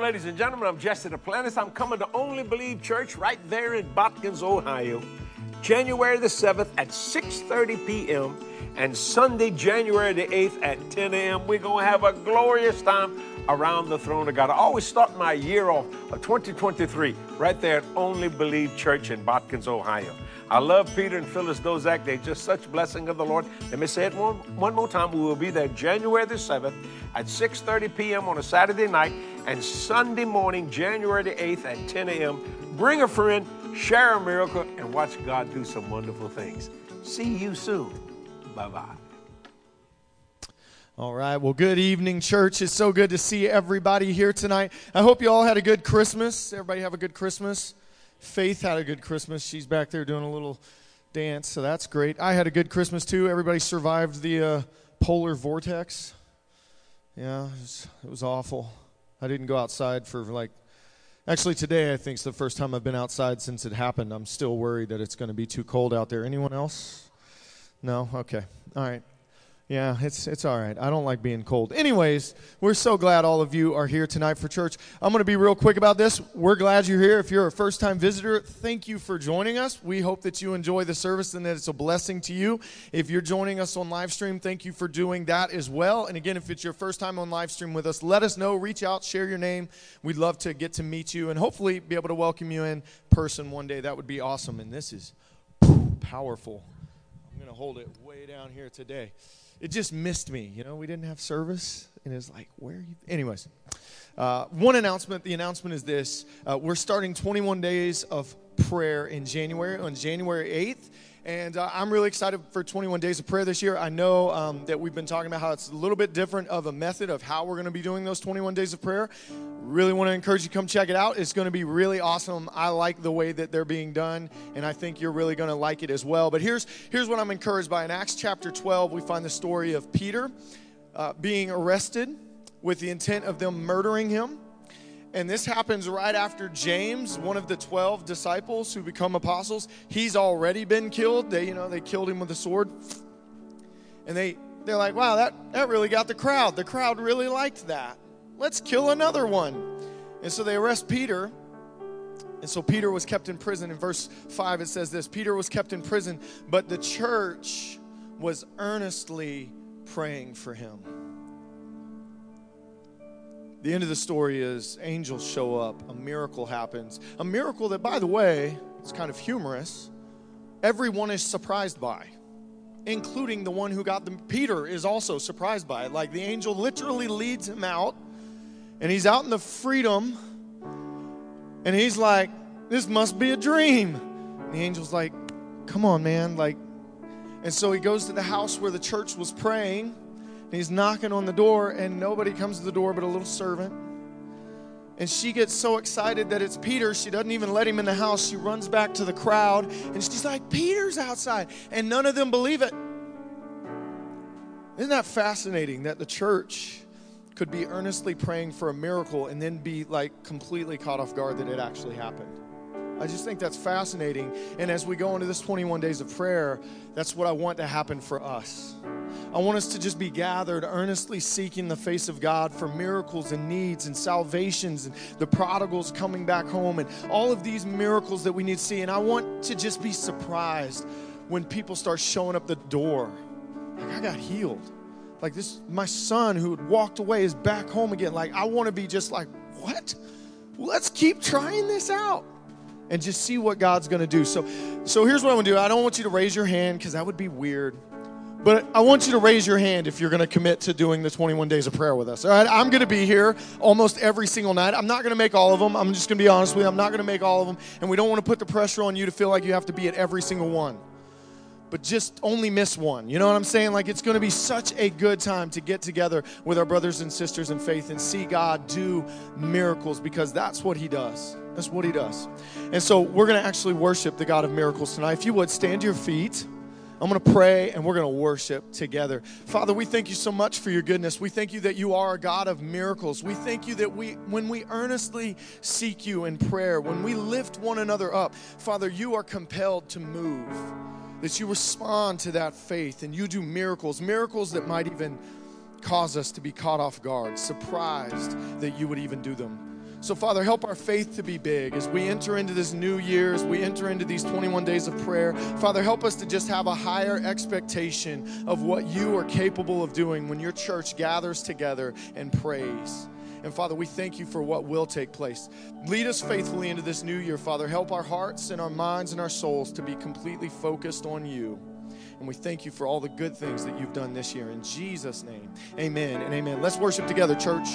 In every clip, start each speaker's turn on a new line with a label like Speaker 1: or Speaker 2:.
Speaker 1: ladies and gentlemen. I'm Jesse Duplantis. I'm coming to Only Believe Church right there in Botkins, Ohio, January the 7th at 6.30 p.m. and Sunday, January the 8th at 10 a.m. We're going to have a glorious time around the throne of God. I always start my year off uh, of 2023 right there at Only Believe Church in Botkins, Ohio. I love Peter and Phyllis Dozak. They're just such blessing of the Lord. Let me say it one, one more time. We will be there January the 7th at 6.30 p.m. on a Saturday night and Sunday morning, January the 8th at 10 a.m. Bring a friend, share a miracle, and watch God do some wonderful things. See you soon. Bye bye.
Speaker 2: All right. Well, good evening, church. It's so good to see everybody here tonight. I hope you all had a good Christmas. Everybody have a good Christmas. Faith had a good Christmas. She's back there doing a little dance, so that's great. I had a good Christmas too. Everybody survived the uh, polar vortex. Yeah, it was, it was awful. I didn't go outside for like, actually, today I think is the first time I've been outside since it happened. I'm still worried that it's going to be too cold out there. Anyone else? No? Okay. All right. Yeah, it's it's all right. I don't like being cold. Anyways, we're so glad all of you are here tonight for church. I'm going to be real quick about this. We're glad you're here. If you're a first-time visitor, thank you for joining us. We hope that you enjoy the service and that it's a blessing to you. If you're joining us on live stream, thank you for doing that as well. And again, if it's your first time on live stream with us, let us know. Reach out, share your name. We'd love to get to meet you and hopefully be able to welcome you in person one day. That would be awesome. And this is powerful. I'm going to hold it way down here today it just missed me. You know, we didn't have service, and it's like, where are you? Anyways, uh, one announcement. The announcement is this: uh, we're starting 21 days of prayer in January on January 8th. And uh, I'm really excited for 21 Days of Prayer this year. I know um, that we've been talking about how it's a little bit different of a method of how we're going to be doing those 21 Days of Prayer. Really want to encourage you to come check it out. It's going to be really awesome. I like the way that they're being done, and I think you're really going to like it as well. But here's, here's what I'm encouraged by. In Acts chapter 12, we find the story of Peter uh, being arrested with the intent of them murdering him. And this happens right after James, one of the 12 disciples who become apostles. He's already been killed. They, you know, they killed him with a sword. And they, they're like, wow, that, that really got the crowd. The crowd really liked that. Let's kill another one. And so they arrest Peter. And so Peter was kept in prison. In verse 5, it says this Peter was kept in prison, but the church was earnestly praying for him. The end of the story is angels show up, a miracle happens. A miracle that, by the way, is kind of humorous. Everyone is surprised by, including the one who got them. Peter is also surprised by it. Like the angel literally leads him out, and he's out in the freedom, and he's like, This must be a dream. And the angel's like, Come on, man. Like, and so he goes to the house where the church was praying and he's knocking on the door, and nobody comes to the door but a little servant. And she gets so excited that it's Peter, she doesn't even let him in the house. She runs back to the crowd and she's like, Peter's outside. And none of them believe it. Isn't that fascinating that the church could be earnestly praying for a miracle and then be like completely caught off guard that it actually happened? I just think that's fascinating. And as we go into this 21 days of prayer, that's what I want to happen for us. I want us to just be gathered, earnestly seeking the face of God for miracles and needs and salvations and the prodigals coming back home and all of these miracles that we need to see. And I want to just be surprised when people start showing up the door. Like, I got healed. Like, this, my son who had walked away is back home again. Like, I want to be just like, what? Let's keep trying this out and just see what God's going to do. So, so here's what I want to do. I don't want you to raise your hand because that would be weird. But I want you to raise your hand if you're going to commit to doing the 21 days of prayer with us. All right, I'm going to be here almost every single night. I'm not going to make all of them. I'm just going to be honest with you. I'm not going to make all of them. And we don't want to put the pressure on you to feel like you have to be at every single one. But just only miss one. You know what I'm saying? Like it's going to be such a good time to get together with our brothers and sisters in faith and see God do miracles because that's what He does. That's what He does. And so we're going to actually worship the God of miracles tonight. If you would, stand to your feet. I'm going to pray and we're going to worship together. Father, we thank you so much for your goodness. We thank you that you are a God of miracles. We thank you that we when we earnestly seek you in prayer, when we lift one another up, Father, you are compelled to move. That you respond to that faith and you do miracles, miracles that might even cause us to be caught off guard, surprised that you would even do them. So, Father, help our faith to be big as we enter into this new year, as we enter into these 21 days of prayer. Father, help us to just have a higher expectation of what you are capable of doing when your church gathers together and prays. And Father, we thank you for what will take place. Lead us faithfully into this new year, Father. Help our hearts and our minds and our souls to be completely focused on you. And we thank you for all the good things that you've done this year. In Jesus' name, amen and amen. Let's worship together, church.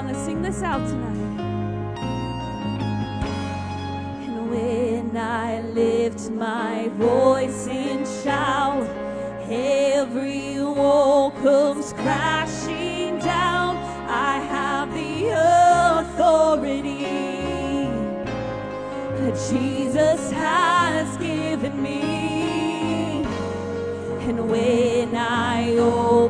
Speaker 3: on, let's sing this out tonight. And when I lift my voice and shout, every wall comes crashing down. I have the authority that Jesus has given me. And when I open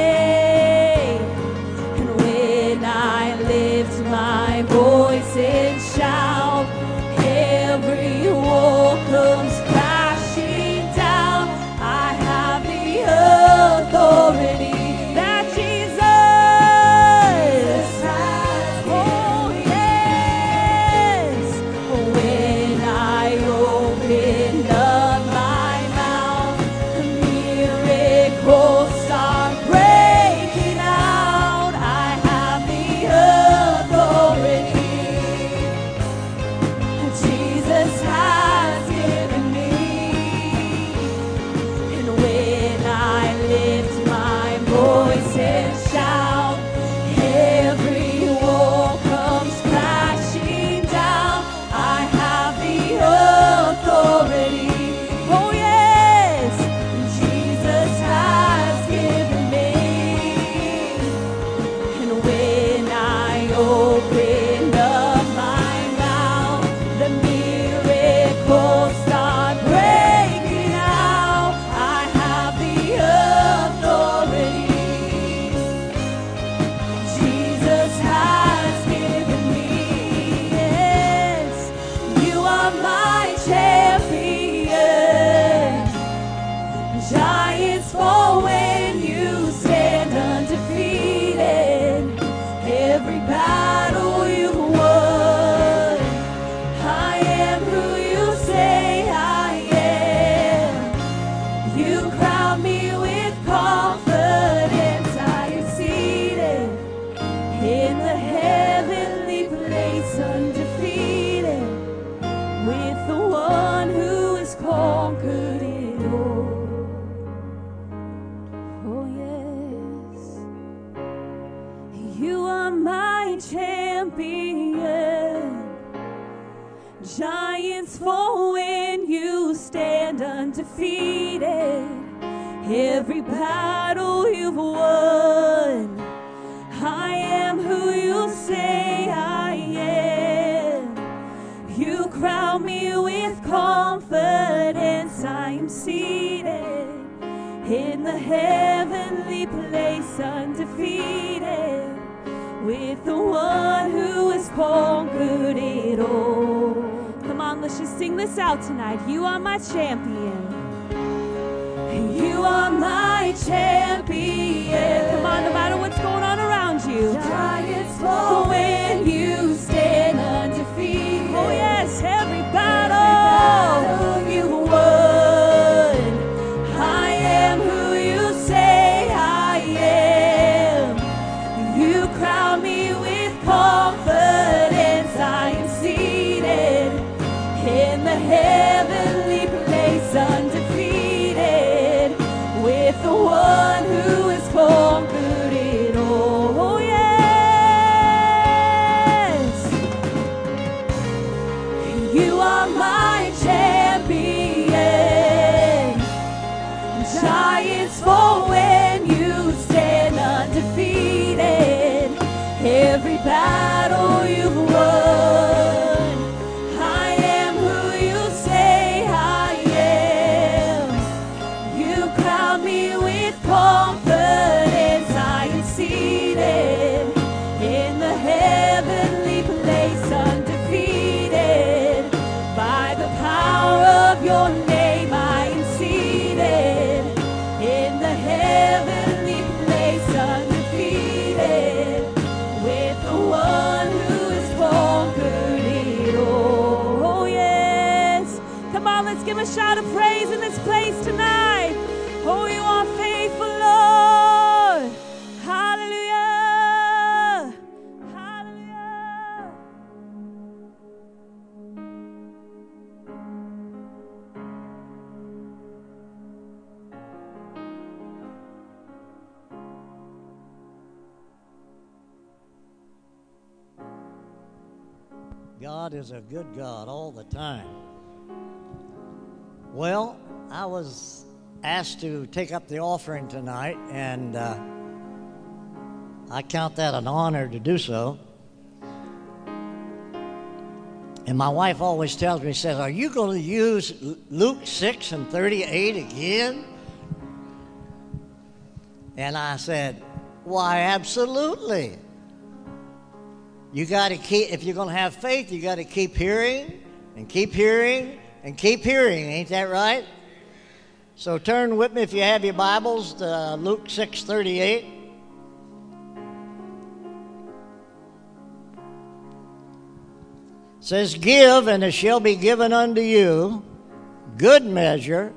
Speaker 3: shout
Speaker 4: of praise in this place tonight. Oh, you are faithful, Lord. Hallelujah. Hallelujah.
Speaker 5: God is a good God all the time. Well, I was asked to take up the offering tonight, and uh, I count that an honor to do so. And my wife always tells me, says, Are you going to use Luke 6 and 38 again? And I said, Why, absolutely. You got to keep, if you're going to have faith, you got to keep hearing and keep hearing and keep hearing. Ain't that right? So turn with me if you have your Bibles to Luke 6:38. says, Give, and it shall be given unto you, good measure,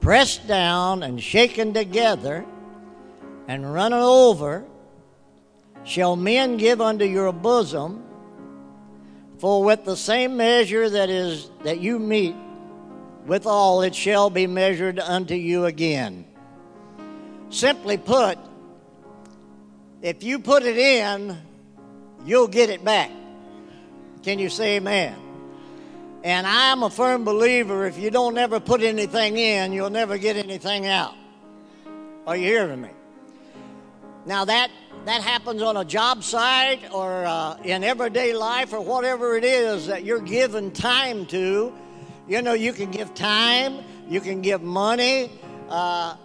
Speaker 5: pressed down and shaken together, and running over, shall men give unto your bosom. For with the same measure that is that you mete withal, it shall be measured unto you again. Simply put, if you put it in, you'll get it back. Can you say amen? And I'm a firm believer if you don't ever put anything in, you'll never get anything out. Are you hearing me? Now that that happens on a job site or uh, in everyday life or whatever it is that you're given time to. You know, you can give time, you can give money. Uh,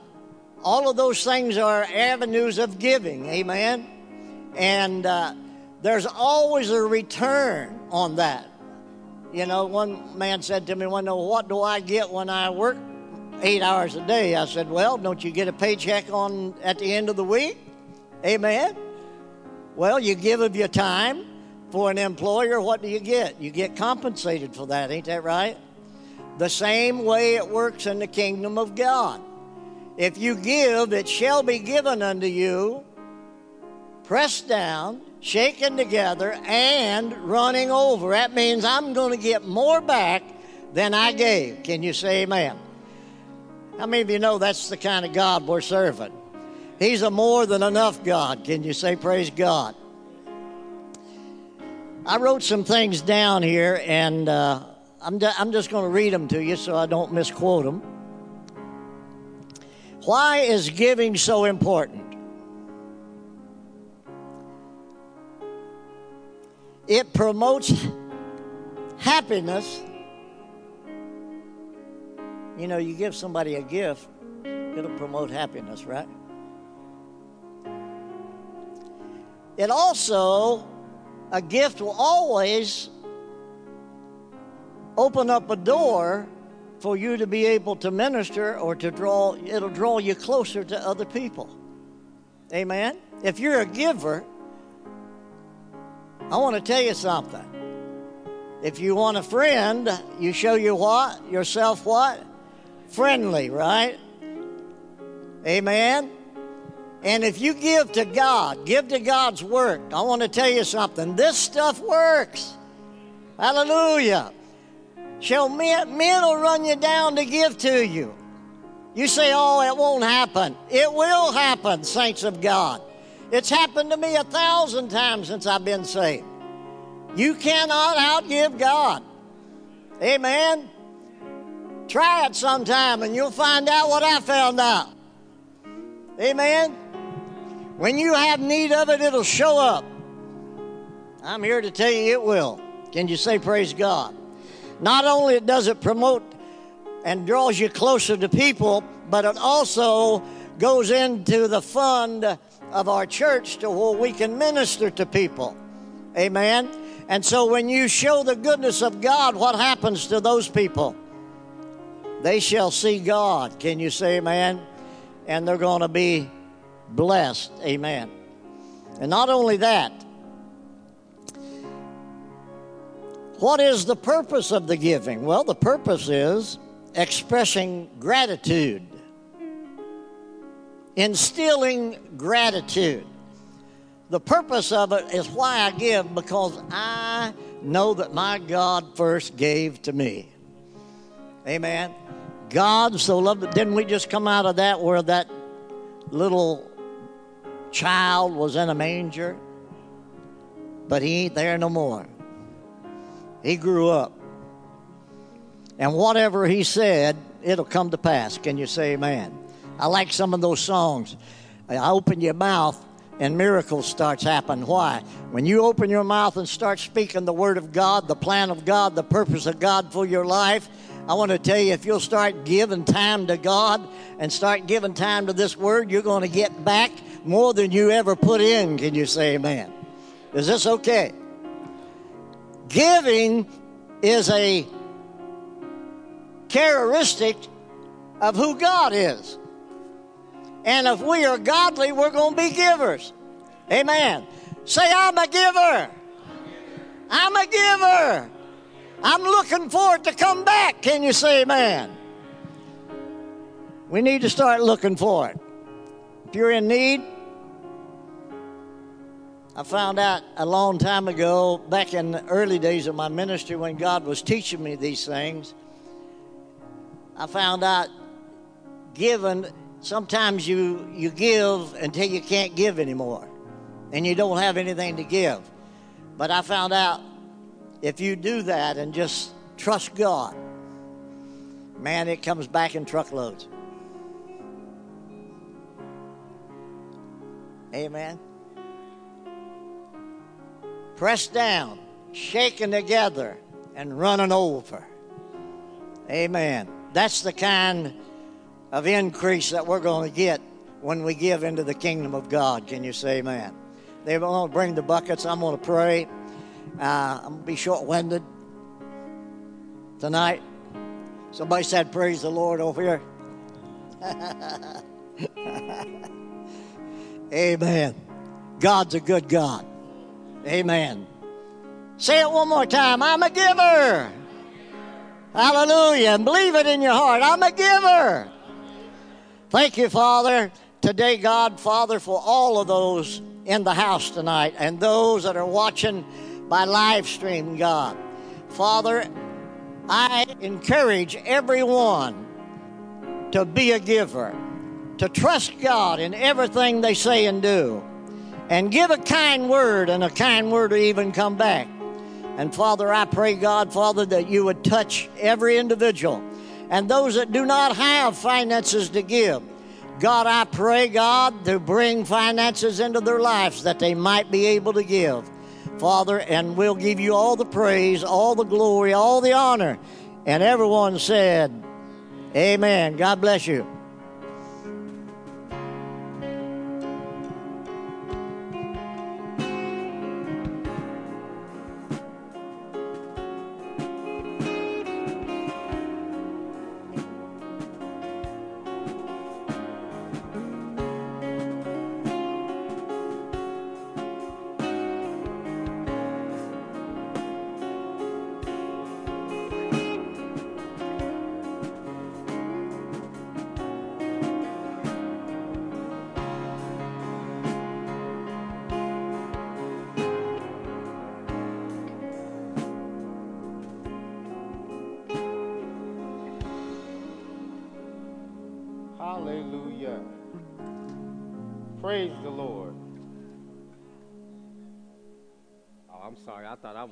Speaker 5: all of those things are avenues of giving. Amen. And uh, there's always a return on that. You know, one man said to me, "Well, no, what do I get when I work eight hours a day?" I said, "Well, don't you get a paycheck on at the end of the week?" Amen. Well, you give of your time for an employer. What do you get? You get compensated for that. Ain't that right? The same way it works in the kingdom of God. If you give, it shall be given unto you, pressed down, shaken together, and running over. That means I'm going to get more back than I gave. Can you say amen? How many of you know that's the kind of God we're serving? He's a more than enough God. Can you say praise God? I wrote some things down here, and uh, I'm, I'm just going to read them to you so I don't misquote them. Why is giving so important? It promotes happiness You know, you give somebody a gift, it'll promote happiness, right? It also, a gift will always open up a door for you to be able to minister or to draw, it'll draw you closer to other people. Amen? If you're a giver, I want to tell you something. If you want a friend, you show you what? Yourself what? Friendly, right? Amen? And if you give to God, give to God's work, I want to tell you something. This stuff works. Hallelujah. Shall men, men will run you down to give to you. You say, oh, it won't happen. It will happen, saints of God. It's happened to me a thousand times since I've been saved. You cannot outgive God. Amen. Try it sometime and you'll find out what I found out. Amen. When you have need of it, it'll show up. I'm here to tell you it will. Can you say praise God? Not only does it promote and draws you closer to people, but it also goes into the fund of our church to where we can minister to people. Amen. And so when you show the goodness of God, what happens to those people? They shall see God. Can you say amen? And they're going to be blessed. Amen. And not only that, what is the purpose of the giving? Well, the purpose is expressing gratitude, instilling gratitude. The purpose of it is why I give because I know that my God first gave to me. Amen. God so loved it. Didn't we just come out of that where that little child was in a manger, but he ain't there no more. He grew up. And whatever he said, it'll come to pass. Can you say amen? I like some of those songs. I open your mouth and miracles starts happening. Why? When you open your mouth and start speaking the word of God, the plan of God, the purpose of God for your life, I want to tell you if you'll start giving time to God and start giving time to this word, you're going to get back more than you ever put in. Can you say amen? Is this okay? Giving is a characteristic of who God is. And if we are godly, we're going to be givers. Amen. Say, I'm a giver. I'm a giver. I'm looking forward to come back. Can you say amen? We need to start looking for it. If you're in need, I found out a long time ago, back in the early days of my ministry when God was teaching me these things, I found out giving, sometimes you, you give until you can't give anymore and you don't have anything to give. But I found out if you do that and just trust God, man, it comes back in truckloads. Amen. Pressed down, shaken together, and running over. Amen. That's the kind of increase that we're going to get when we give into the kingdom of God. Can you say amen? They're going to bring the buckets. I'm going to pray. Uh, I'm going to be short winded tonight. Somebody said, Praise the Lord over here. Amen. God's a good God. Amen. Say it one more time. I'm a giver. Hallelujah. And believe it in your heart. I'm a giver. Thank you, Father. Today, God, Father, for all of those in the house tonight and those that are watching by live stream, God. Father, I encourage everyone to be a giver, to trust God in everything they say and do, and give a kind word, and a kind word will even come back. And Father, I pray, God, Father, that you would touch every individual and those that do not have finances to give. God, I pray, God, to bring finances into their lives that they might be able to give. Father, and we'll give you all the praise, all the glory, all the honor. And everyone said, Amen. God bless you.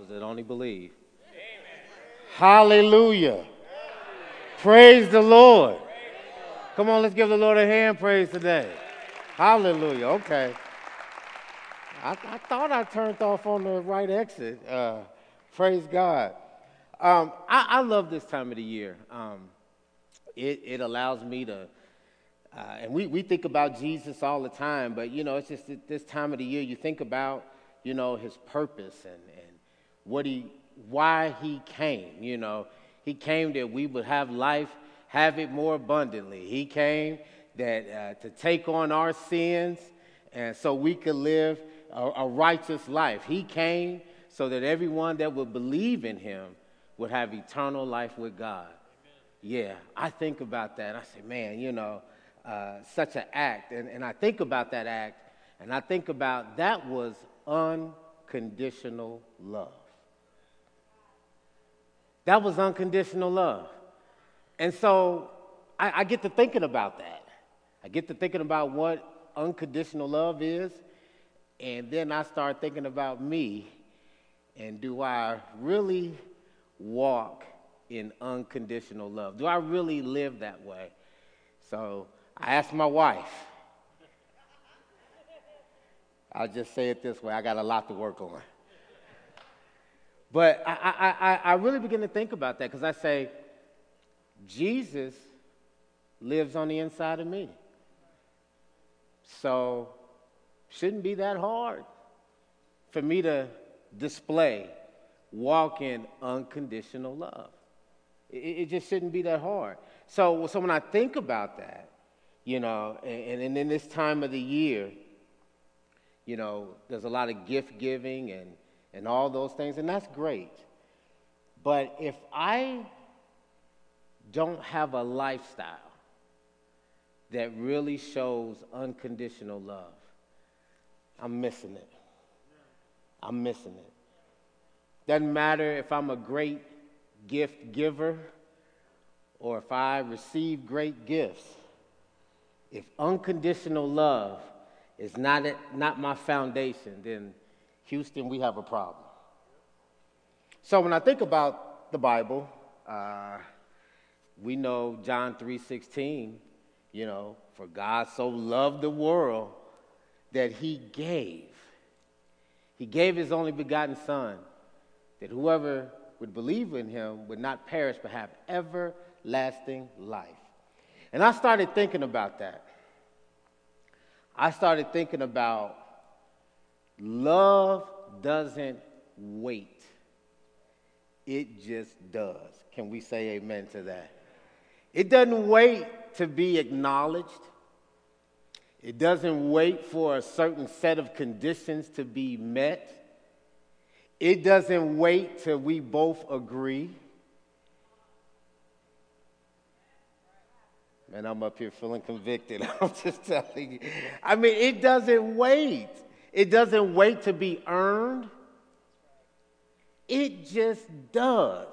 Speaker 6: The only believe. Amen. Hallelujah. Praise the Lord. Come on, let's give the Lord a hand praise today. Hallelujah. Okay. I, I thought I turned off on the right exit. Uh, praise God. Um, I, I, love this time of the year. Um, it, it allows me to uh, and we, we think about Jesus all the time, but you know, it's just this time of the year you think about, you know, his purpose and what he, why he came. You know, he came that we would have life, have it more abundantly. He came that uh, to take on our sins, and so we could live a, a righteous life. He came so that everyone that would believe in him would have eternal life with God. Amen. Yeah, I think about that. I say, man, you know uh, such an act. And, and I think about that act, and I think about that was unconditional love. That was unconditional love. And so I, I get to thinking about that. I get to thinking about what unconditional love is, and then I start thinking about me and do I really walk in unconditional love? Do I really live that way? So I asked my wife. I'll just say it this way I got a lot to work on. But I, I, I, really begin to think about that because I say, Jesus lives on the inside of me. So, shouldn't be that hard for me to display, walk in unconditional love. It, it just shouldn't be that hard. So, so when I think about that, you know, and, and in this time of the year, you know, there's a lot of gift giving and, and all those things, and that's great. But if I don't have a lifestyle that really shows unconditional love, I'm missing it. I'm missing it. Doesn't matter if I'm a great gift giver or if I receive great gifts. If unconditional love is not, not my foundation, then Houston, we have a problem. So when I think about the Bible, uh, we know John 3:16, you know, for God so loved the world that he gave. He gave his only begotten son that whoever would believe in him would not perish but have everlasting life. And I started thinking about that. I started thinking about love doesn't wait, it just does. Can we say amen to that? It doesn't wait to be acknowledged. It doesn't wait for a certain set of conditions to be met. It doesn't wait till we both agree. Man, I'm up here feeling convicted. I'm just telling you. I mean, it doesn't wait. It doesn't wait to be earned. It just does.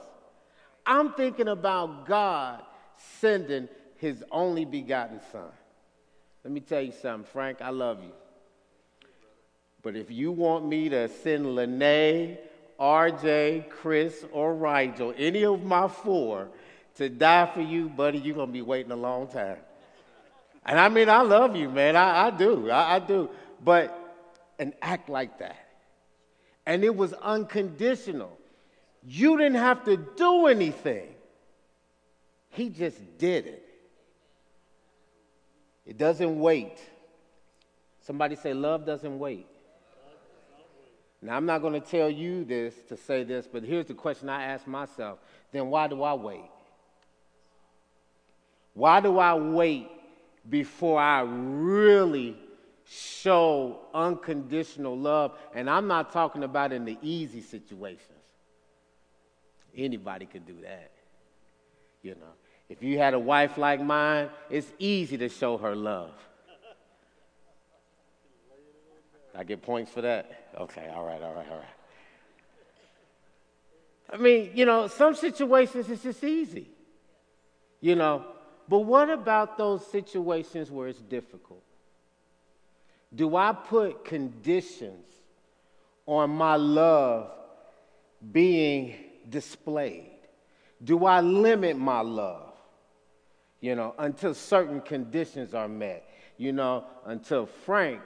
Speaker 6: I'm thinking about God sending his only begotten son. Let me tell you something, Frank, I love you. But if you want me to send Lene, RJ, Chris, or Rigel, any of my four, to die for you, buddy, you're going to be waiting a long time. And I mean, I love you, man. I, I do. I, I do. But an act like that. And it was unconditional. You didn't have to do anything. He just did it. It doesn't wait. Somebody say, love doesn't wait. Now, I'm not going to tell you this to say this, but here's the question I ask myself then why do I wait? Why do I wait before I really show unconditional love? And I'm not talking about in the easy situations. Anybody could do that. You know, if you had a wife like mine, it's easy to show her love. I get points for that? Okay, all right, all right, all right. I mean, you know, some situations it's just easy. You know, but what about those situations where it's difficult? Do I put conditions on my love being displayed? Do I limit my love, you know, until certain conditions are met? You know, until Frank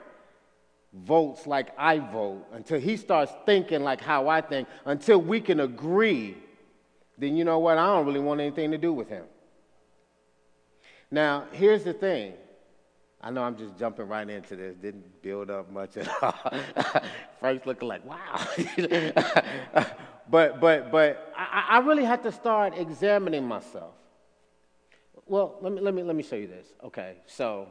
Speaker 6: votes like I vote, until he starts thinking like how I think, until we can agree, then you know what? I don't really want anything to do with him. Now, here's the thing. I know I'm just jumping right into this. Didn't build up much at all. Frank's looking like, wow. but but but I, I really had to start examining myself. Well, let me let me let me show you this. Okay, so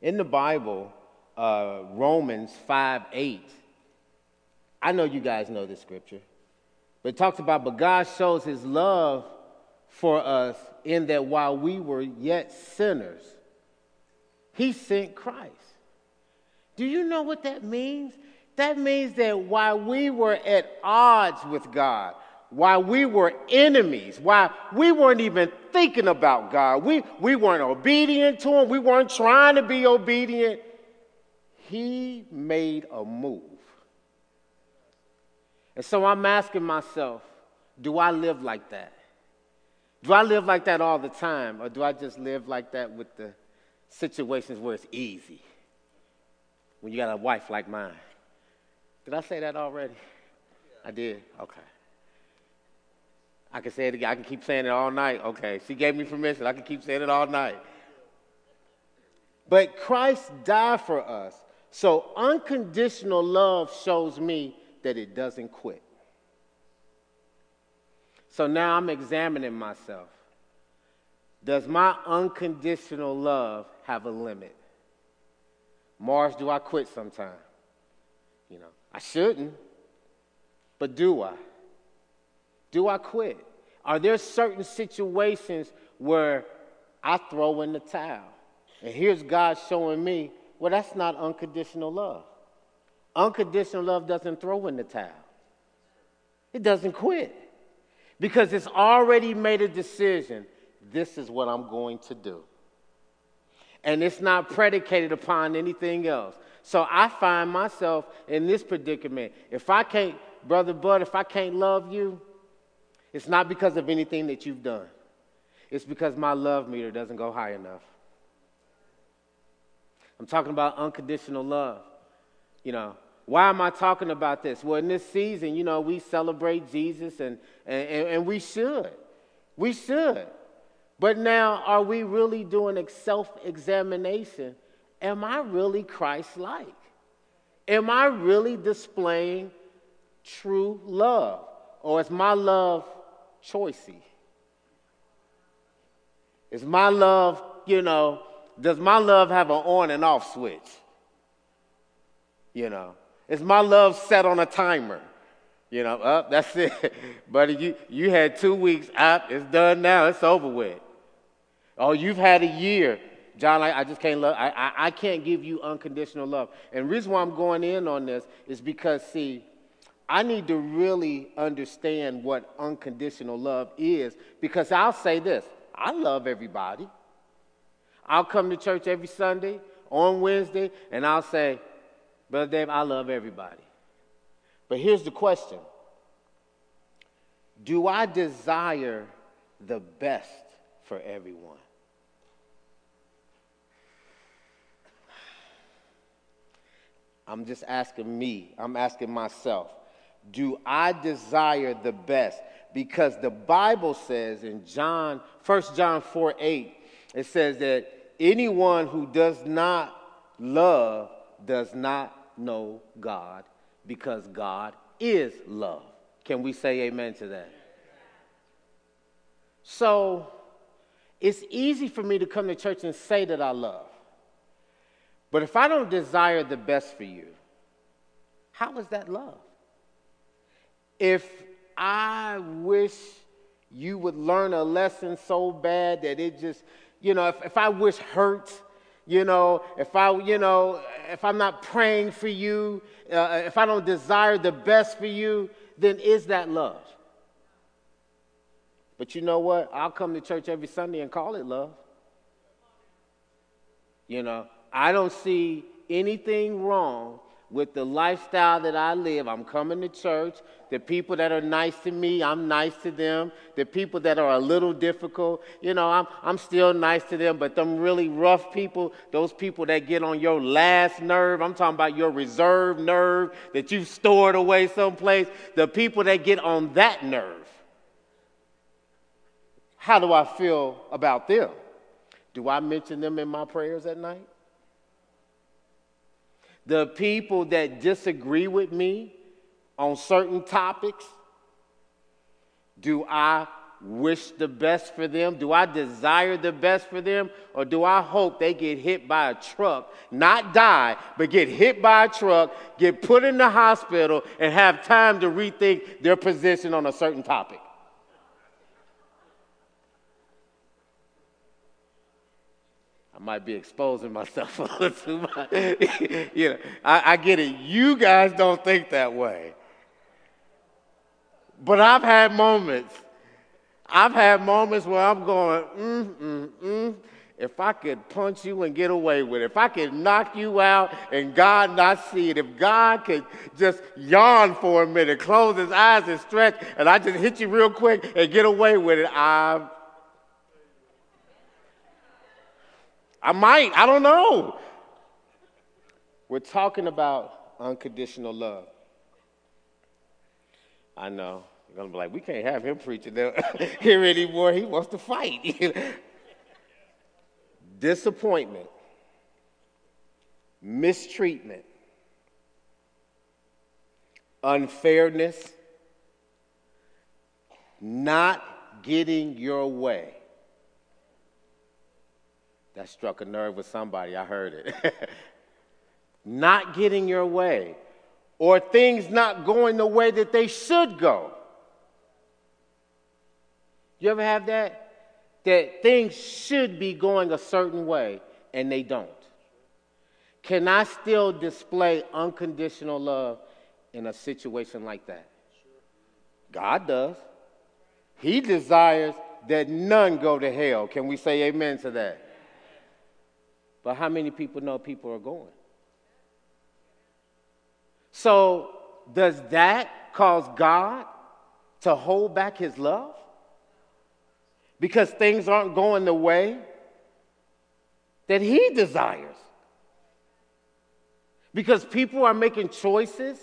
Speaker 6: in the Bible, uh, Romans 5 8. I know you guys know this scripture, but it talks about, but God shows his love for us in that while we were yet sinners, he sent Christ. Do you know what that means? That means that while we were at odds with God, while we were enemies, while we weren't even thinking about God, we, we weren't obedient to Him, we weren't trying to be obedient, He made a move. And so I'm asking myself, do I live like that? Do I live like that all the time, or do I just live like that with the situations where it's easy? When you got a wife like mine. Did I say that already? I did? Okay. I can say it again. I can keep saying it all night. Okay. She gave me permission. I can keep saying it all night. But Christ died for us. So unconditional love shows me that it doesn't quit. So now I'm examining myself. Does my unconditional love have a limit? Mars, do I quit sometime? You know, I shouldn't, but do I? Do I quit? Are there certain situations where I throw in the towel? And here's God showing me, well, that's not unconditional love. Unconditional love doesn't throw in the towel, it doesn't quit because it's already made a decision. This is what I'm going to do. And it's not predicated upon anything else. So I find myself in this predicament. If I can't, Brother Bud, if I can't love you, it's not because of anything that you've done. It's because my love meter doesn't go high enough. I'm talking about unconditional love. You know, why am I talking about this? Well, in this season, you know, we celebrate Jesus and, and, and we should. We should. But now, are we really doing a self examination? Am I really Christ like? Am I really displaying true love? Or is my love choicey? Is my love, you know, does my love have an on and off switch? You know, is my love set on a timer? You know, up, oh, that's it. Buddy, you, you had two weeks up, it's done now, it's over with. Oh, you've had a year. John, I, I just can't love, I, I, I can't give you unconditional love. And reason why I'm going in on this is because, see, I need to really understand what unconditional love is because I'll say this I love everybody. I'll come to church every Sunday on Wednesday and I'll say, Brother Dave, I love everybody. But here's the question Do I desire the best for everyone? I'm just asking me, I'm asking myself, do I desire the best? because the Bible says in John, 1 John 4 8, it says that anyone who does not love does not know God because God is love. Can we say amen to that? So it's easy for me to come to church and say that I love. But if I don't desire the best for you, how is that love? If I wish you would learn a lesson so bad that it just, you know, if, if I wish hurt, you know, if I, you know, if I'm not praying for you, uh, if I don't desire the best for you, then is that love? But you know what? I'll come to church every Sunday and call it love. You know, I don't see anything wrong with the lifestyle that I live. I'm coming to church. The people that are nice to me, I'm nice to them. The people that are a little difficult, you know, I'm, I'm still nice to them. But them really rough people, those people that get on your last nerve, I'm talking about your reserve nerve that you've stored away someplace, the people that get on that nerve. How do I feel about them? Do I mention them in my prayers at night? The people that disagree with me on certain topics? Do I wish the best for them? Do I desire the best for them? Or do I hope they get hit by a truck, not die, but get hit by a truck, get put in the hospital, and have time to rethink their position on a certain topic? Might be exposing myself a little too much. you know, I, I get it. You guys don't think that way. But I've had moments. I've had moments where I'm going, mm, mm, mm. If I could punch you and get away with it, if I could knock you out and God not see it, if God could just yawn for a minute, close his eyes and stretch, and I just hit you real quick and get away with it, I've I might, I don't know. We're talking about unconditional love. I know. You're going to be like, we can't have him preaching here anymore. He wants to fight. Disappointment, mistreatment, unfairness, not getting your way that struck a nerve with somebody. I heard it. not getting your way, or things not going the way that they should go. You ever have that? That things should be going a certain way and they don't. Can I still display unconditional love in a situation like that? God does. He desires that none go to hell. Can we say amen to that? But how many people know people are going? So, does that cause God to hold back his love? Because things aren't going the way that he desires. Because people are making choices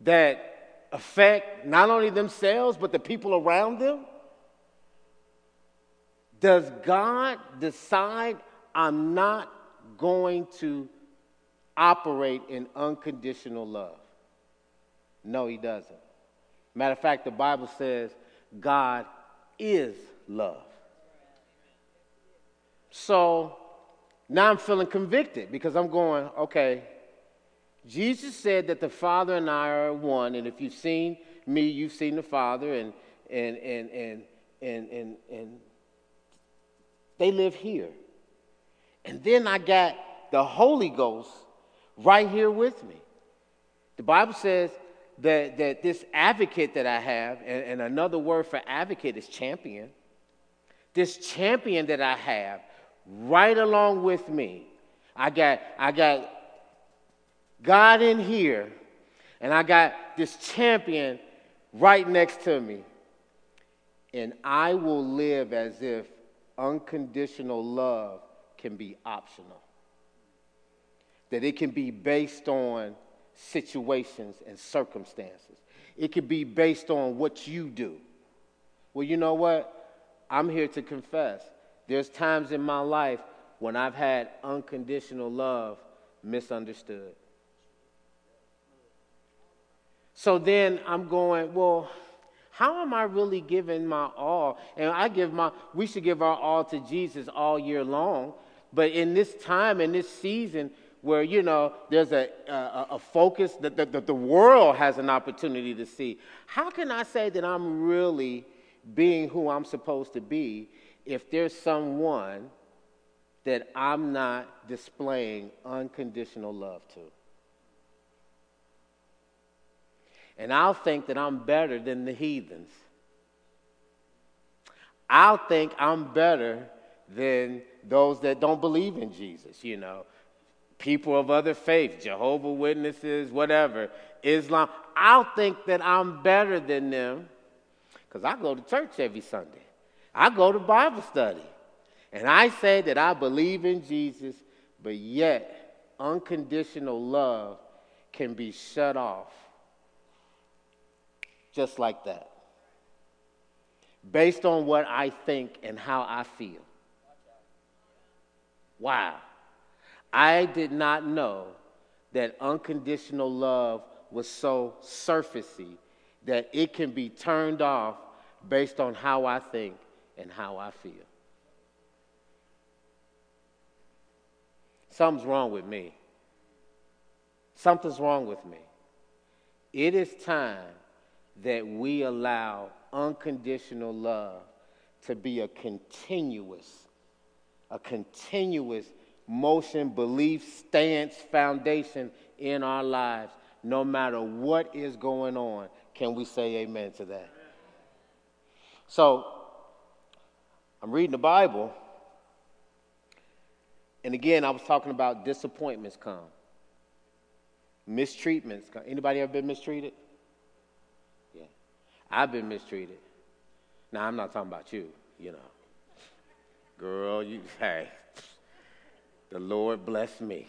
Speaker 6: that affect not only themselves, but the people around them. Does God decide I'm not going to operate in unconditional love. No, he doesn't. Matter of fact, the Bible says God is love. So now I'm feeling convicted because I'm going, okay, Jesus said that the Father and I are one, and if you've seen me, you've seen the Father, and and and and and and, and they live here. And then I got the Holy Ghost right here with me. The Bible says that, that this advocate that I have, and, and another word for advocate is champion, this champion that I have right along with me. I got, I got God in here, and I got this champion right next to me. And I will live as if unconditional love can be optional, that it can be based on situations and circumstances. It could be based on what you do. Well, you know what? I'm here to confess. There's times in my life when I've had unconditional love misunderstood. So then I'm going, well, how am I really giving my all? And I give my, we should give our all to Jesus all year long. But in this time, in this season, where you know there's a, a, a focus that the, the world has an opportunity to see how can i say that i'm really being who i'm supposed to be if there's someone that i'm not displaying unconditional love to and I'll think that I'm better than the heathens. I'll think I'm better than those that don't believe in Jesus, you know. People of other faiths, Jehovah Witnesses, whatever, Islam. I'll think that I'm better than them because I go to church every Sunday. I go to Bible study. And I say that I believe in Jesus, but yet unconditional love can be shut off just like that, based on what I think and how I feel. Wow. I did not know that unconditional love was so surfacey that it can be turned off based on how I think and how I feel. Something's wrong with me. Something's wrong with me. It is time that we allow unconditional love to be a continuous, a continuous motion, belief, stance, foundation in our lives, no matter what is going on. Can we say amen to that? So, I'm reading the Bible, and again, I was talking about disappointments come, mistreatments come. Anybody ever been mistreated? Yeah, I've been mistreated. Now, I'm not talking about you, you know. Girl, you, hey, the Lord bless me.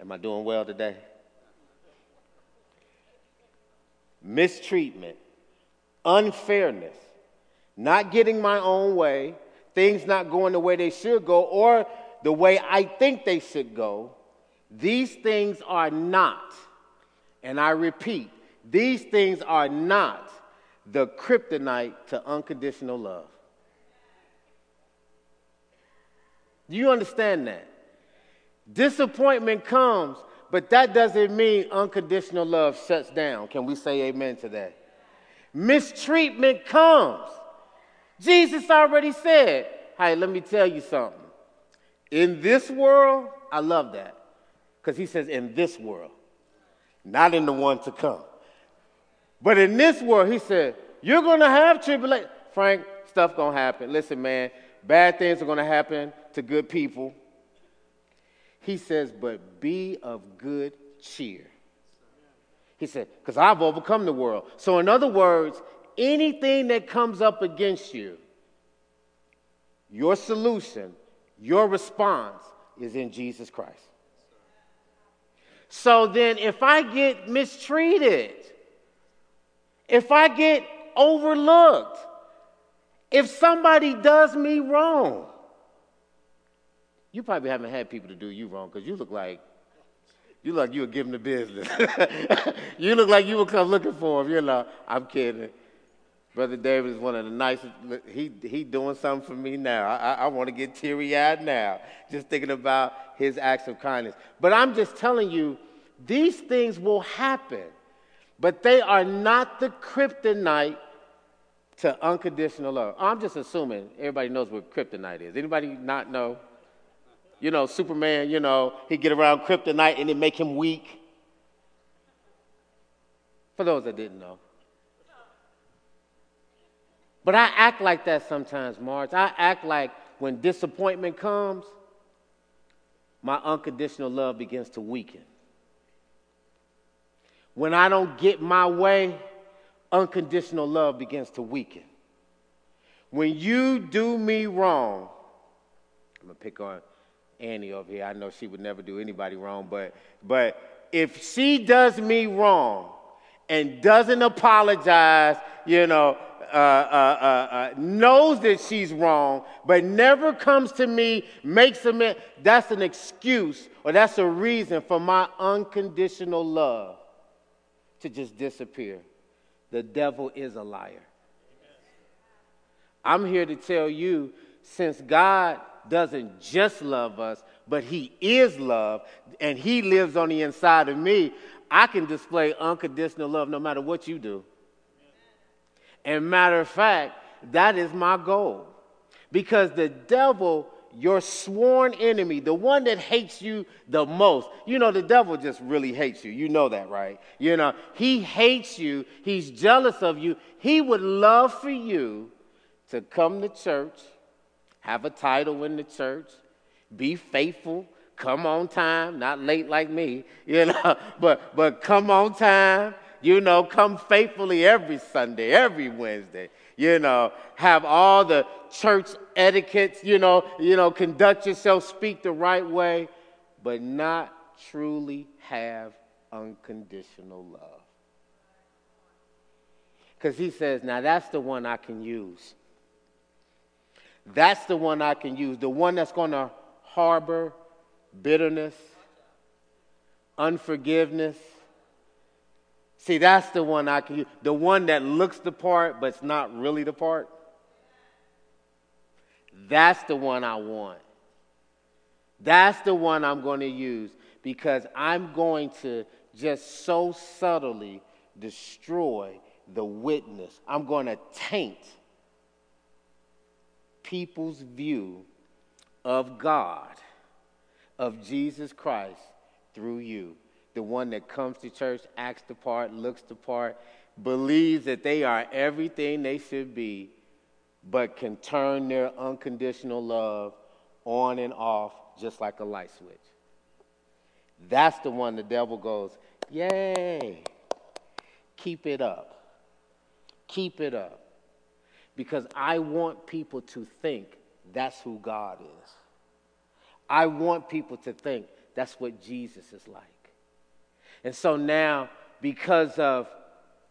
Speaker 6: Am I doing well today? Mistreatment, unfairness, not getting my own way, things not going the way they should go or the way I think they should go. These things are not and I repeat, these things are not the kryptonite to unconditional love. Do you understand that? Disappointment comes, but that doesn't mean unconditional love shuts down. Can we say amen to that? Mistreatment comes. Jesus already said, Hey, let me tell you something. In this world, I love that. Because he says, in this world not in the one to come. But in this world, he said, you're going to have tribulation. Frank, stuff going to happen. Listen, man, bad things are going to happen to good people. He says, but be of good cheer. He said, because I've overcome the world. So, in other words, anything that comes up against you, your solution, your response is in Jesus Christ. So then, if I get mistreated, if I get overlooked, if somebody does me wrong, you probably haven't had people to do you wrong because you look like you look like you were giving the business. you look like you would come looking for him. You know, I'm kidding. Brother David is one of the nicest. He he doing something for me now. I, I want to get teary eyed now, just thinking about his acts of kindness. But I'm just telling you, these things will happen, but they are not the kryptonite to unconditional love. I'm just assuming everybody knows what kryptonite is. Anybody not know? You know, Superman, you know, he get around kryptonite and it make him weak. For those that didn't know. But I act like that sometimes, Marge. I act like when disappointment comes, my unconditional love begins to weaken. When I don't get my way, unconditional love begins to weaken. When you do me wrong, I'm gonna pick on Annie over here. I know she would never do anybody wrong, but but if she does me wrong and doesn't apologize, you know, uh, uh, uh, uh knows that she's wrong, but never comes to me, makes a that's an excuse or that's a reason for my unconditional love to just disappear. The devil is a liar. I'm here to tell you since God doesn't just love us, but He is love, and He lives on the inside of me, I can display unconditional love no matter what you do. And matter of fact, that is my goal. Because the devil, your sworn enemy, the one that hates you the most, you know, the devil just really hates you. You know that, right? You know, he hates you, he's jealous of you. He would love for you to come to church, have a title in the church, be faithful, come on time, not late like me, you know, but but come on time, you know, come faithfully every Sunday, every Wednesday, you know, have all the church etiquettes, you know, you know, conduct yourself, speak the right way, but not truly have unconditional love. Because he says, now that's the one I can use. That's the one I can use, the one that's going to harbor bitterness, unforgiveness. See, that's the one I can use. The one that looks the part, but it's not really the part. That's the one I want. That's the one I'm going to use because I'm going to just so subtly destroy the witness. I'm going to taint people's view of God, of Jesus Christ through you. The one that comes to church, acts the part, looks the part, believes that they are everything they should be, but can turn their unconditional love on and off just like a light switch. That's the one the devil goes, Yay! Keep it up. Keep it up because I want people to think that's who God is. I want people to think that's what Jesus is like. And so now, because of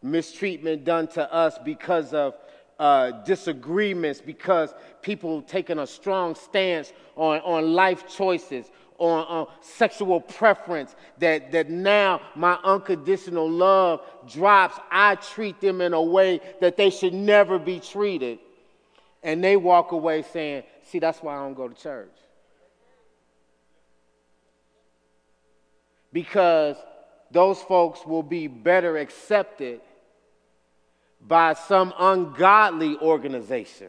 Speaker 6: mistreatment done to us, because of uh, disagreements, because people taking a strong stance on, on life choices, on, on sexual preference, that, that now my unconditional love drops. I treat them in a way that they should never be treated. And they walk away saying, See, that's why I don't go to church. Because those folks will be better accepted by some ungodly organization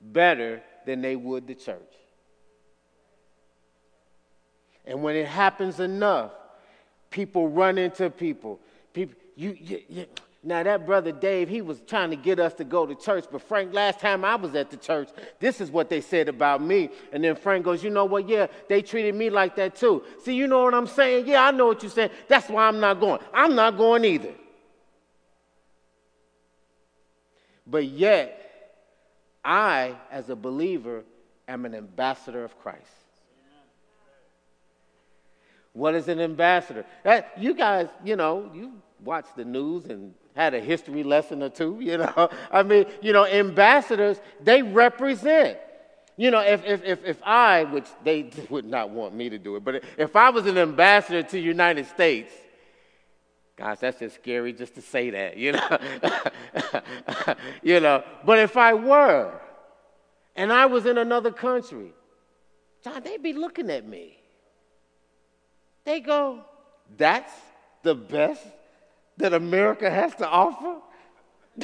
Speaker 6: better than they would the church. And when it happens enough, people run into people. People, you, you, you, now that brother Dave, he was trying to get us to go to church, but Frank, last time I was at the church, this is what they said about me. And then Frank goes, you know what? Yeah, they treated me like that too. See, you know what I'm saying? Yeah, I know what you're saying. That's why I'm not going. I'm not going either. But yet, I, as a believer, am an ambassador of Christ. What is an ambassador? That, you guys, you know, you watch the news and had a history lesson or two, you know. I mean, you know, ambassadors, they represent. You know, if, if, if, if I, which they would not want me to do it, but if I was an ambassador to the United States, gosh, that's just scary just to say that, you know. you know, but if I were, and I was in another country, John, they'd be looking at me. They go, that's the best that America has to offer?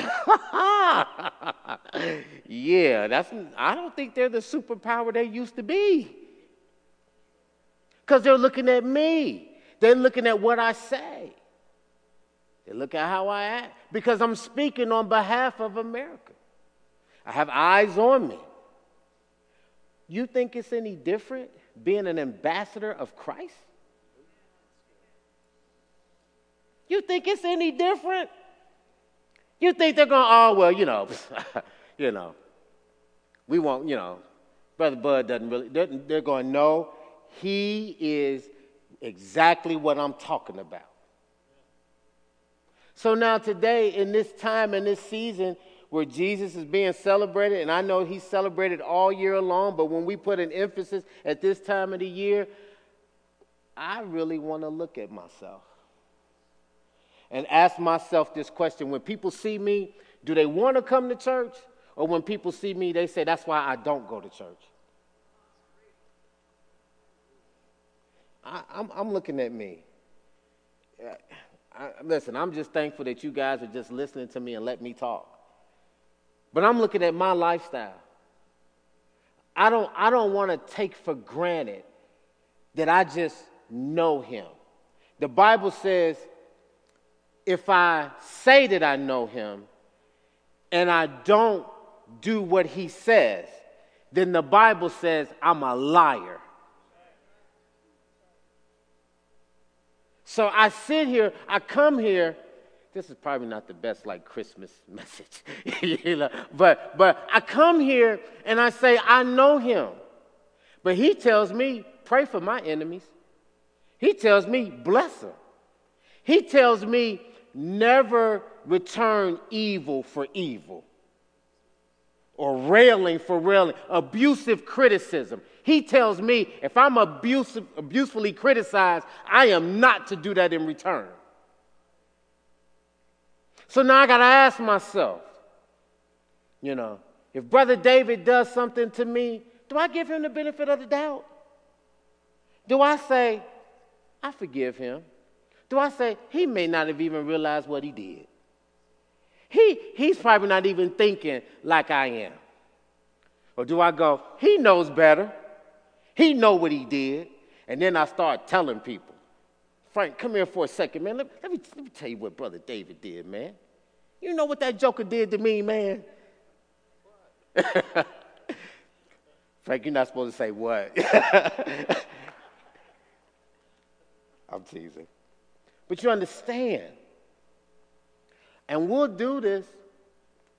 Speaker 6: yeah, that's I don't think they're the superpower they used to be. Cuz they're looking at me. They're looking at what I say. They look at how I act because I'm speaking on behalf of America. I have eyes on me. You think it's any different being an ambassador of Christ? You think it's any different? You think they're going, oh, well, you know, you know, we won't, you know, Brother Bud doesn't really, they're, they're going, no, he is exactly what I'm talking about. So now, today, in this time, in this season where Jesus is being celebrated, and I know he's celebrated all year long, but when we put an emphasis at this time of the year, I really want to look at myself and ask myself this question when people see me, do they want to come to church? Or when people see me, they say, that's why I don't go to church. I, am looking at me. I, listen, I'm just thankful that you guys are just listening to me and let me talk. But I'm looking at my lifestyle. I don't, I don't want to take for granted that I just know him. The Bible says, if I say that I know him and I don't do what he says, then the Bible says I'm a liar. So I sit here, I come here. This is probably not the best like Christmas message, you know, but but I come here and I say I know him. But he tells me pray for my enemies. He tells me bless them. He tells me never return evil for evil or railing for railing, abusive criticism. He tells me if I'm abusive, abusefully criticized, I am not to do that in return. So now I got to ask myself, you know, if Brother David does something to me, do I give him the benefit of the doubt? Do I say, I forgive him? Do I say, he may not have even realized what he did? He, he's probably not even thinking like I am. Or do I go, he knows better? He know what he did. And then I start telling people, Frank, come here for a second, man. Let, let, me, let me tell you what Brother David did, man. You know what that joker did to me, man? Frank, you're not supposed to say what. I'm teasing. But you understand. And we'll do this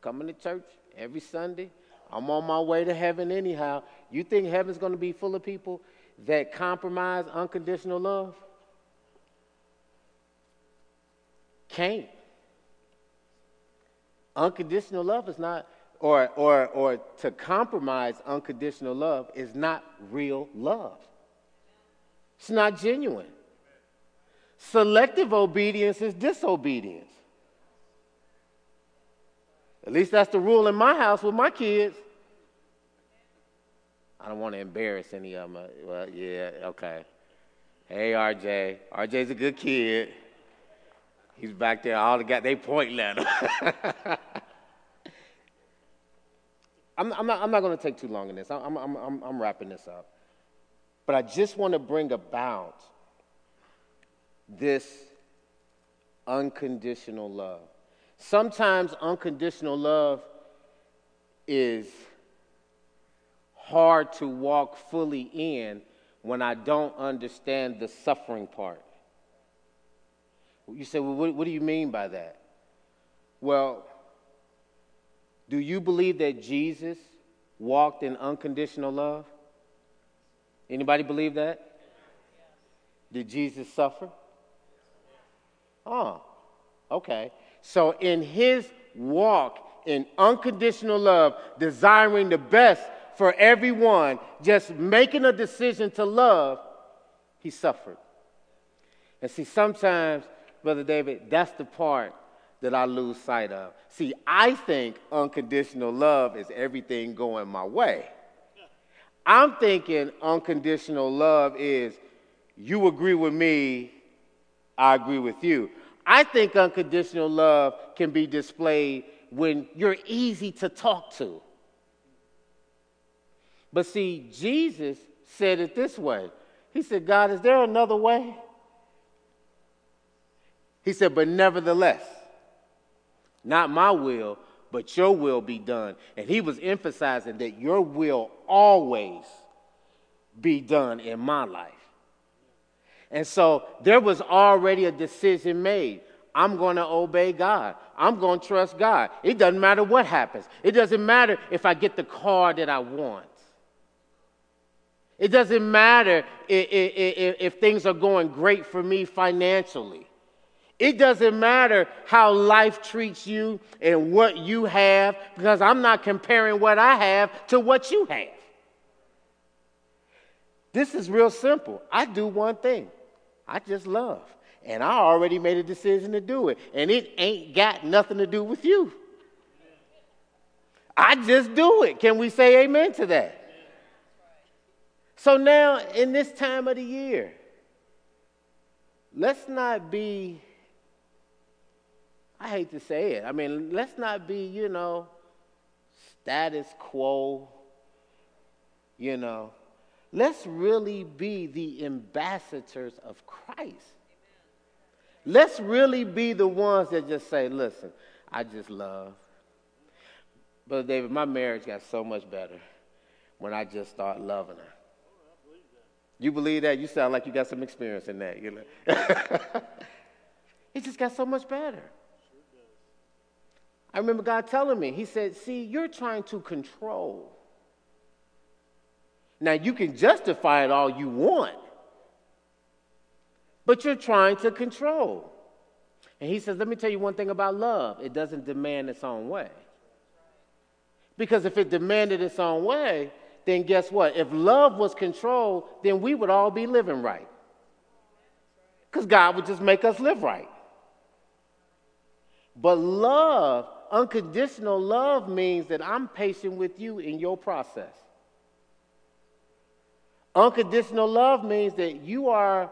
Speaker 6: coming to church every Sunday, I'm on my way to heaven anyhow. You think heaven's going to be full of people that compromise unconditional love? Can't. Unconditional love is not, or, or, or to compromise unconditional love is not real love. It's not genuine. Selective obedience is disobedience. At least that's the rule in my house with my kids. I don't want to embarrass any of them. Uh, well, yeah, okay. Hey, RJ. RJ's a good kid. He's back there. All the guys, they pointing at him. I'm, I'm, not, I'm not going to take too long in this. I'm, I'm, I'm, I'm wrapping this up. But I just want to bring about this unconditional love. Sometimes unconditional love is hard to walk fully in when I don't understand the suffering part. You say, well, what, what do you mean by that? Well, do you believe that Jesus walked in unconditional love? Anybody believe that? Did Jesus suffer? Oh, okay. So, in his walk in unconditional love, desiring the best for everyone, just making a decision to love, he suffered. And see, sometimes, Brother David, that's the part that I lose sight of. See, I think unconditional love is everything going my way. I'm thinking unconditional love is you agree with me, I agree with you. I think unconditional love can be displayed when you're easy to talk to. But see, Jesus said it this way He said, God, is there another way? He said, but nevertheless, not my will, but your will be done. And he was emphasizing that your will always be done in my life. And so there was already a decision made. I'm going to obey God. I'm going to trust God. It doesn't matter what happens. It doesn't matter if I get the car that I want. It doesn't matter if, if, if, things are going great for me financially. It doesn't matter how life treats you and what you have, because I'm not comparing what I have to what you have. This is real simple. I do one thing I just love. And I already made a decision to do it. And it ain't got nothing to do with you. I just do it. Can we say amen to that? So now, in this time of the year, let's not be, I hate to say it, I mean, let's not be, you know, status quo, you know. Let's really be the ambassadors of Christ. Let's really be the ones that just say, listen, I just love. Brother David, my marriage got so much better when I just start loving her. You believe that? You sound like you got some experience in that. You know? it just got so much better. I remember God telling me, He said, See, you're trying to control. Now, you can justify it all you want, but you're trying to control. And He says, Let me tell you one thing about love it doesn't demand its own way. Because if it demanded its own way, then guess what? If love was control, then we would all be living right. Because God would just make us live right. But love, unconditional love, means that I'm patient with you in your process. Unconditional love means that you are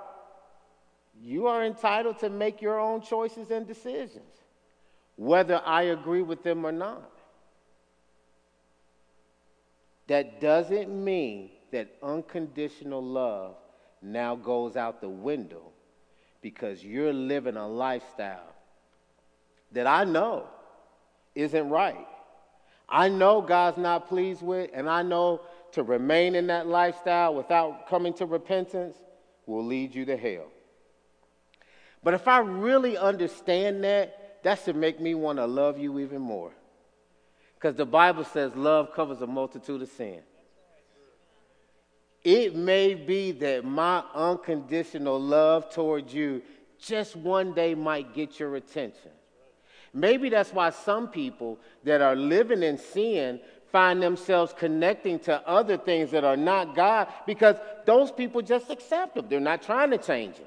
Speaker 6: you are entitled to make your own choices and decisions, whether I agree with them or not. That doesn't mean that unconditional love now goes out the window because you're living a lifestyle that I know isn't right. I know God's not pleased with, and I know to remain in that lifestyle without coming to repentance will lead you to hell. But if I really understand that, that should make me want to love you even more. Because the Bible says love covers a multitude of sin. It may be that my unconditional love towards you just one day might get your attention. Maybe that's why some people that are living in sin find themselves connecting to other things that are not God because those people just accept them. They're not trying to change them.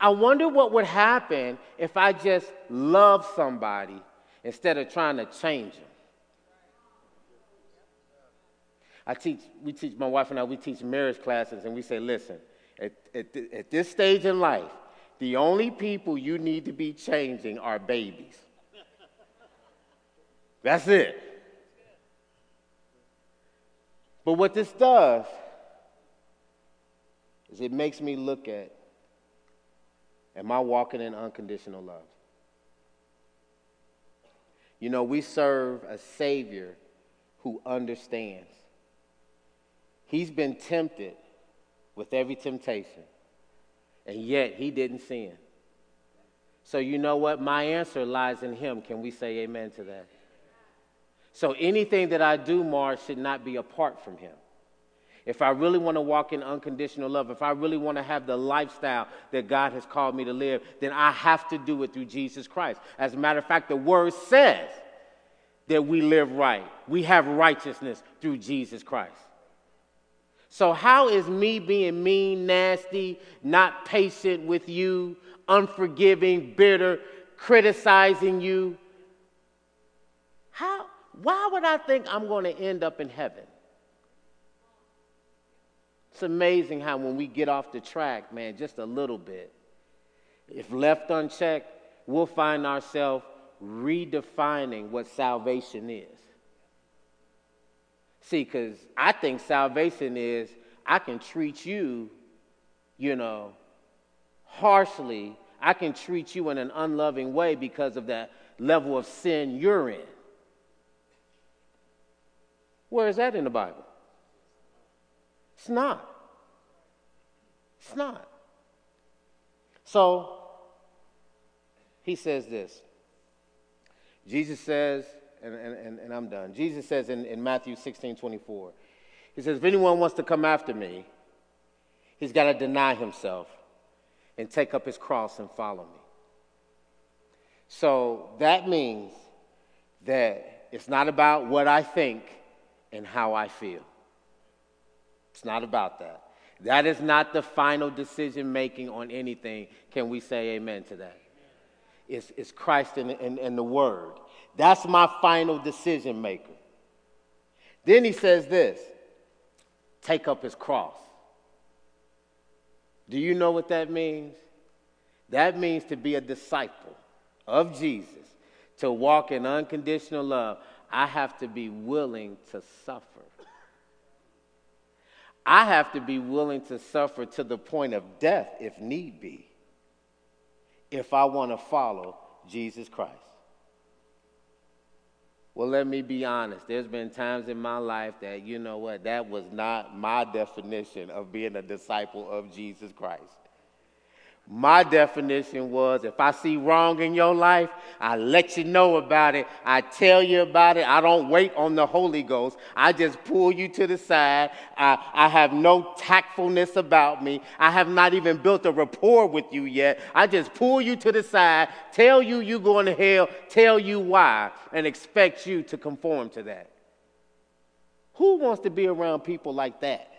Speaker 6: I wonder what would happen if I just love somebody instead of trying to change them. I teach, we teach, my wife and I, we teach marriage classes, and we say, listen, at, at, at this stage in life, the only people you need to be changing are babies. That's it. But what this does is it makes me look at am I walking in unconditional love? You know, we serve a Savior who understands. He's been tempted with every temptation, and yet he didn't sin. So, you know what? My answer lies in him. Can we say amen to that? So, anything that I do, Mars, should not be apart from him. If I really want to walk in unconditional love, if I really want to have the lifestyle that God has called me to live, then I have to do it through Jesus Christ. As a matter of fact, the word says that we live right. We have righteousness through Jesus Christ. So, how is me being mean, nasty, not patient with you, unforgiving, bitter, criticizing you? How, why would I think I'm going to end up in heaven? It's amazing how when we get off the track, man, just a little bit, if left unchecked, we'll find ourselves redefining what salvation is. See, because I think salvation is I can treat you, you know, harshly. I can treat you in an unloving way because of that level of sin you're in. Where is that in the Bible? It's not. It's not. So, he says this. Jesus says, and, and, and I'm done. Jesus says in, in Matthew 16 24, He says, if anyone wants to come after me, he's got to deny himself and take up his cross and follow me. So that means that it's not about what I think and how I feel. It's not about that. That is not the final decision making on anything. Can we say amen to that? It's, it's Christ and, and, and the Word. That's my final decision maker. Then he says this take up his cross. Do you know what that means? That means to be a disciple of Jesus, to walk in unconditional love. I have to be willing to suffer. I have to be willing to suffer to the point of death if need be, if I want to follow Jesus Christ. Well, let me be honest. There's been times in my life that, you know what, that was not my definition of being a disciple of Jesus Christ. My definition was if I see wrong in your life, I let you know about it. I tell you about it. I don't wait on the Holy Ghost. I just pull you to the side. I, I have no tactfulness about me. I have not even built a rapport with you yet. I just pull you to the side, tell you you're going to hell, tell you why, and expect you to conform to that. Who wants to be around people like that?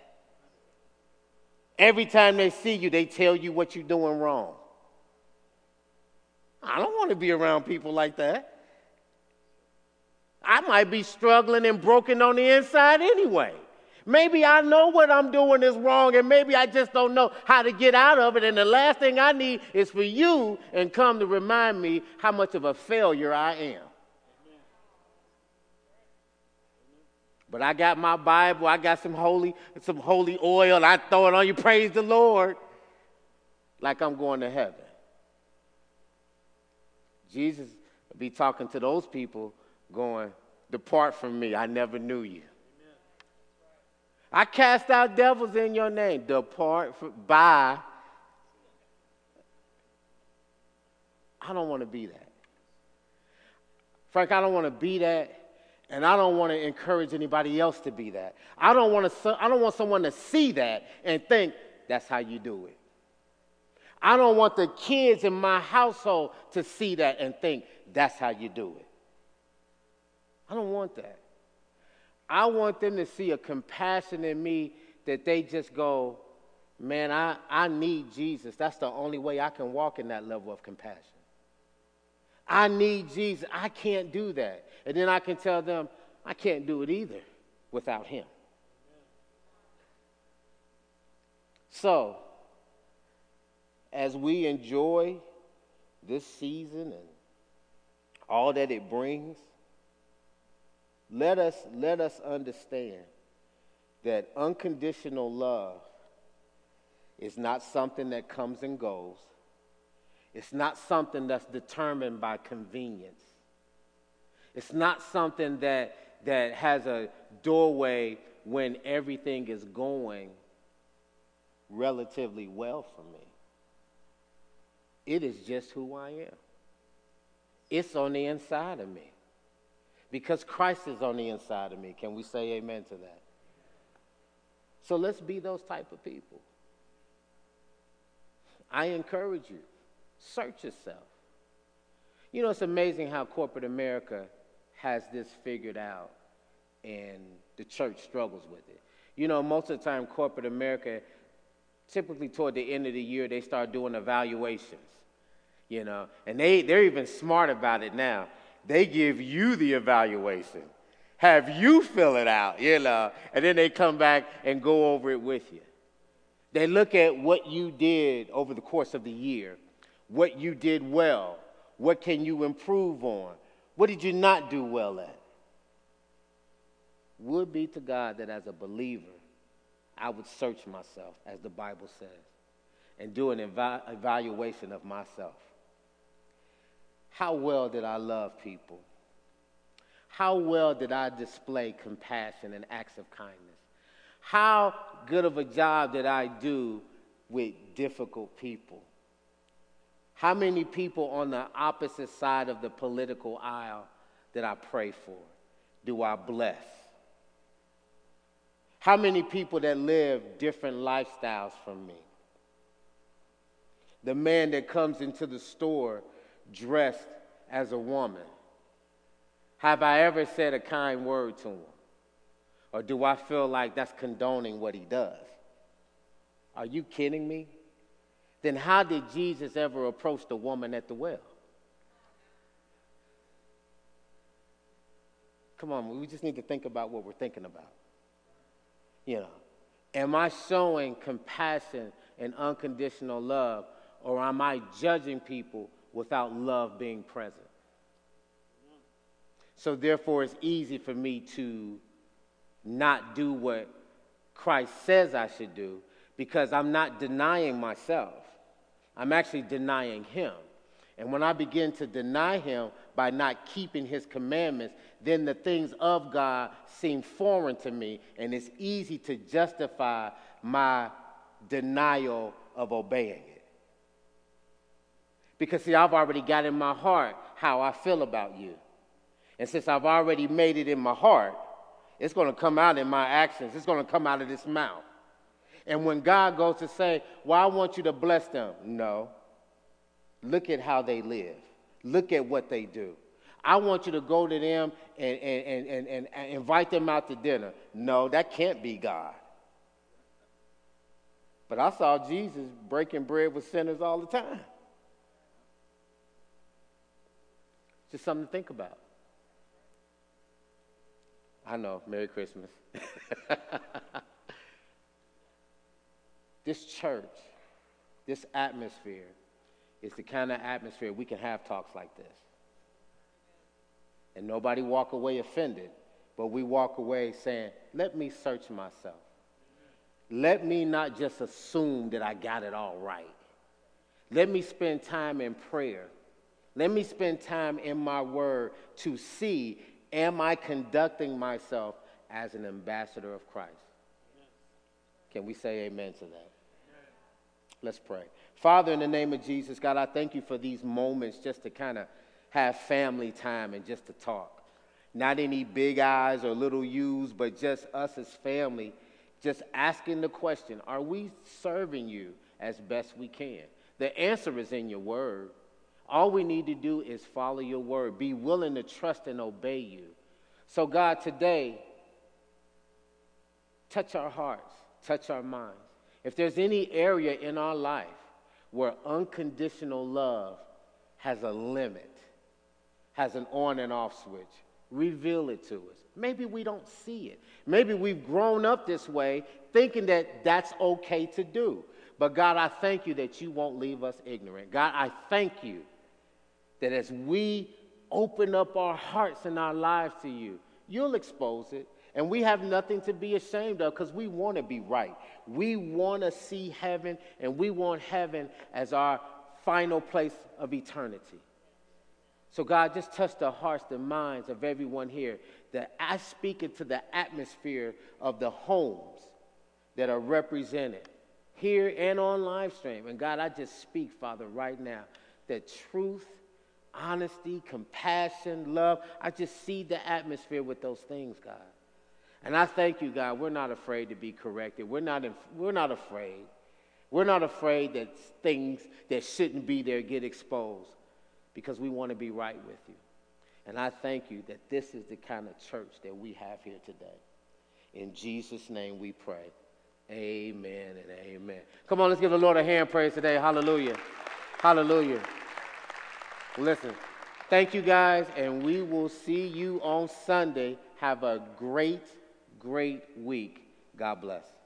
Speaker 6: Every time they see you, they tell you what you're doing wrong. I don't want to be around people like that. I might be struggling and broken on the inside anyway. Maybe I know what I'm doing is wrong, and maybe I just don't know how to get out of it. And the last thing I need is for you and come to remind me how much of a failure I am. But I got my Bible, I got some holy, some holy oil, I throw it on you, praise the Lord, like I'm going to heaven. Jesus be talking to those people, going, Depart from me, I never knew you. I cast out devils in your name. Depart from, by. I don't want to be that. Frank, I don't want to be that. And I don't want to encourage anybody else to be that. I don't want to I don't want someone to see that and think that's how you do it. I don't want the kids in my household to see that and think that's how you do it. I don't want that. I want them to see a compassion in me that they just go, man, I, I need Jesus. That's the only way I can walk in that level of compassion. I need Jesus. I can't do that. And then I can tell them, I can't do it either without Him. So, as we enjoy this season and all that it brings, let us, let us understand that unconditional love is not something that comes and goes. It's not something that's determined by convenience. It's not something that, that has a doorway when everything is going relatively well for me. It is just who I am. It's on the inside of me. Because Christ is on the inside of me. Can we say amen to that? So let's be those type of people. I encourage you, search yourself. You know, it's amazing how corporate America has this figured out and the church struggles with it. You know, most of the time, corporate America, typically toward the end of the year, they start doing evaluations, you know, and they, they're even smart about it now. They give you the evaluation, have you fill it out, you know, and then they come back and go over it with you. They look at what you did over the course of the year, what you did well, what can you improve on, what did you not do well at? Would be to God that as a believer, I would search myself, as the Bible says, and do an ev- evaluation of myself. How well did I love people? How well did I display compassion and acts of kindness? How good of a job did I do with difficult people? How many people on the opposite side of the political aisle that I pray for do I bless? How many people that live different lifestyles from me? The man that comes into the store dressed as a woman. Have I ever said a kind word to him? Or do I feel like that's condoning what he does? Are you kidding me? Then how did Jesus ever approach the woman at the well? Come on, we just need to think about what we're thinking about. You know, am I showing compassion and unconditional love, or am I judging people without love being present? So, therefore, it's easy for me to not do what Christ says I should do because I'm not denying myself. I'm actually denying Him. And when I begin to deny Him by not keeping His commandments, then the things of God seem foreign to me, and it's easy to justify my denial of obeying it. Because, see, I've already got in my heart how I feel about you. And since I've already made it in my heart, it's going to come out in my actions, it's going to come out of this mouth. And when God goes to say, Well, I want you to bless them, no. Look at how they live, look at what they do. I want you to go to them and, and, and, and, and invite them out to dinner. No, that can't be God. But I saw Jesus breaking bread with sinners all the time. Just something to think about. I know, Merry Christmas. this church, this atmosphere, is the kind of atmosphere we can have talks like this. And nobody walk away offended, but we walk away saying, let me search myself. Let me not just assume that I got it all right. Let me spend time in prayer. Let me spend time in my word to see am I conducting myself as an ambassador of Christ? Can we say amen to that? Let's pray. Father, in the name of Jesus, God, I thank you for these moments just to kind of have family time and just to talk. Not any big eyes or little U's, but just us as family, just asking the question Are we serving you as best we can? The answer is in your word. All we need to do is follow your word, be willing to trust and obey you. So, God, today, touch our hearts, touch our minds. If there's any area in our life where unconditional love has a limit, has an on and off switch, reveal it to us. Maybe we don't see it. Maybe we've grown up this way thinking that that's okay to do. But God, I thank you that you won't leave us ignorant. God, I thank you that as we open up our hearts and our lives to you, you'll expose it. And we have nothing to be ashamed of because we want to be right. We want to see heaven, and we want heaven as our final place of eternity. So, God, just touch the hearts, the minds of everyone here. That I speak into the atmosphere of the homes that are represented here and on live stream. And God, I just speak, Father, right now, that truth honesty, compassion, love. I just see the atmosphere with those things, God. And I thank you, God. We're not afraid to be corrected. We're not, we're not afraid. We're not afraid that things that shouldn't be there get exposed because we want to be right with you. And I thank you that this is the kind of church that we have here today. In Jesus' name we pray. Amen and amen. Come on, let's give the Lord a hand praise today. Hallelujah. Hallelujah. Listen, thank you guys, and we will see you on Sunday. Have a great, great week. God bless.